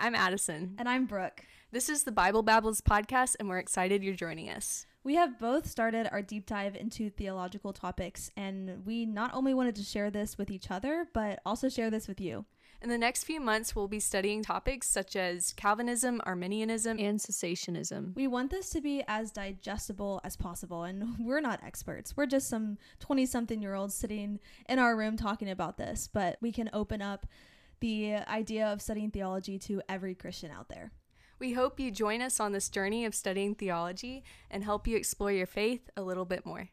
I'm Addison. And I'm Brooke. This is the Bible Babbles podcast, and we're excited you're joining us. We have both started our deep dive into theological topics, and we not only wanted to share this with each other, but also share this with you. In the next few months, we'll be studying topics such as Calvinism, Arminianism, and cessationism. We want this to be as digestible as possible, and we're not experts. We're just some 20 something year olds sitting in our room talking about this, but we can open up the idea of studying theology to every Christian out there. We hope you join us on this journey of studying theology and help you explore your faith a little bit more.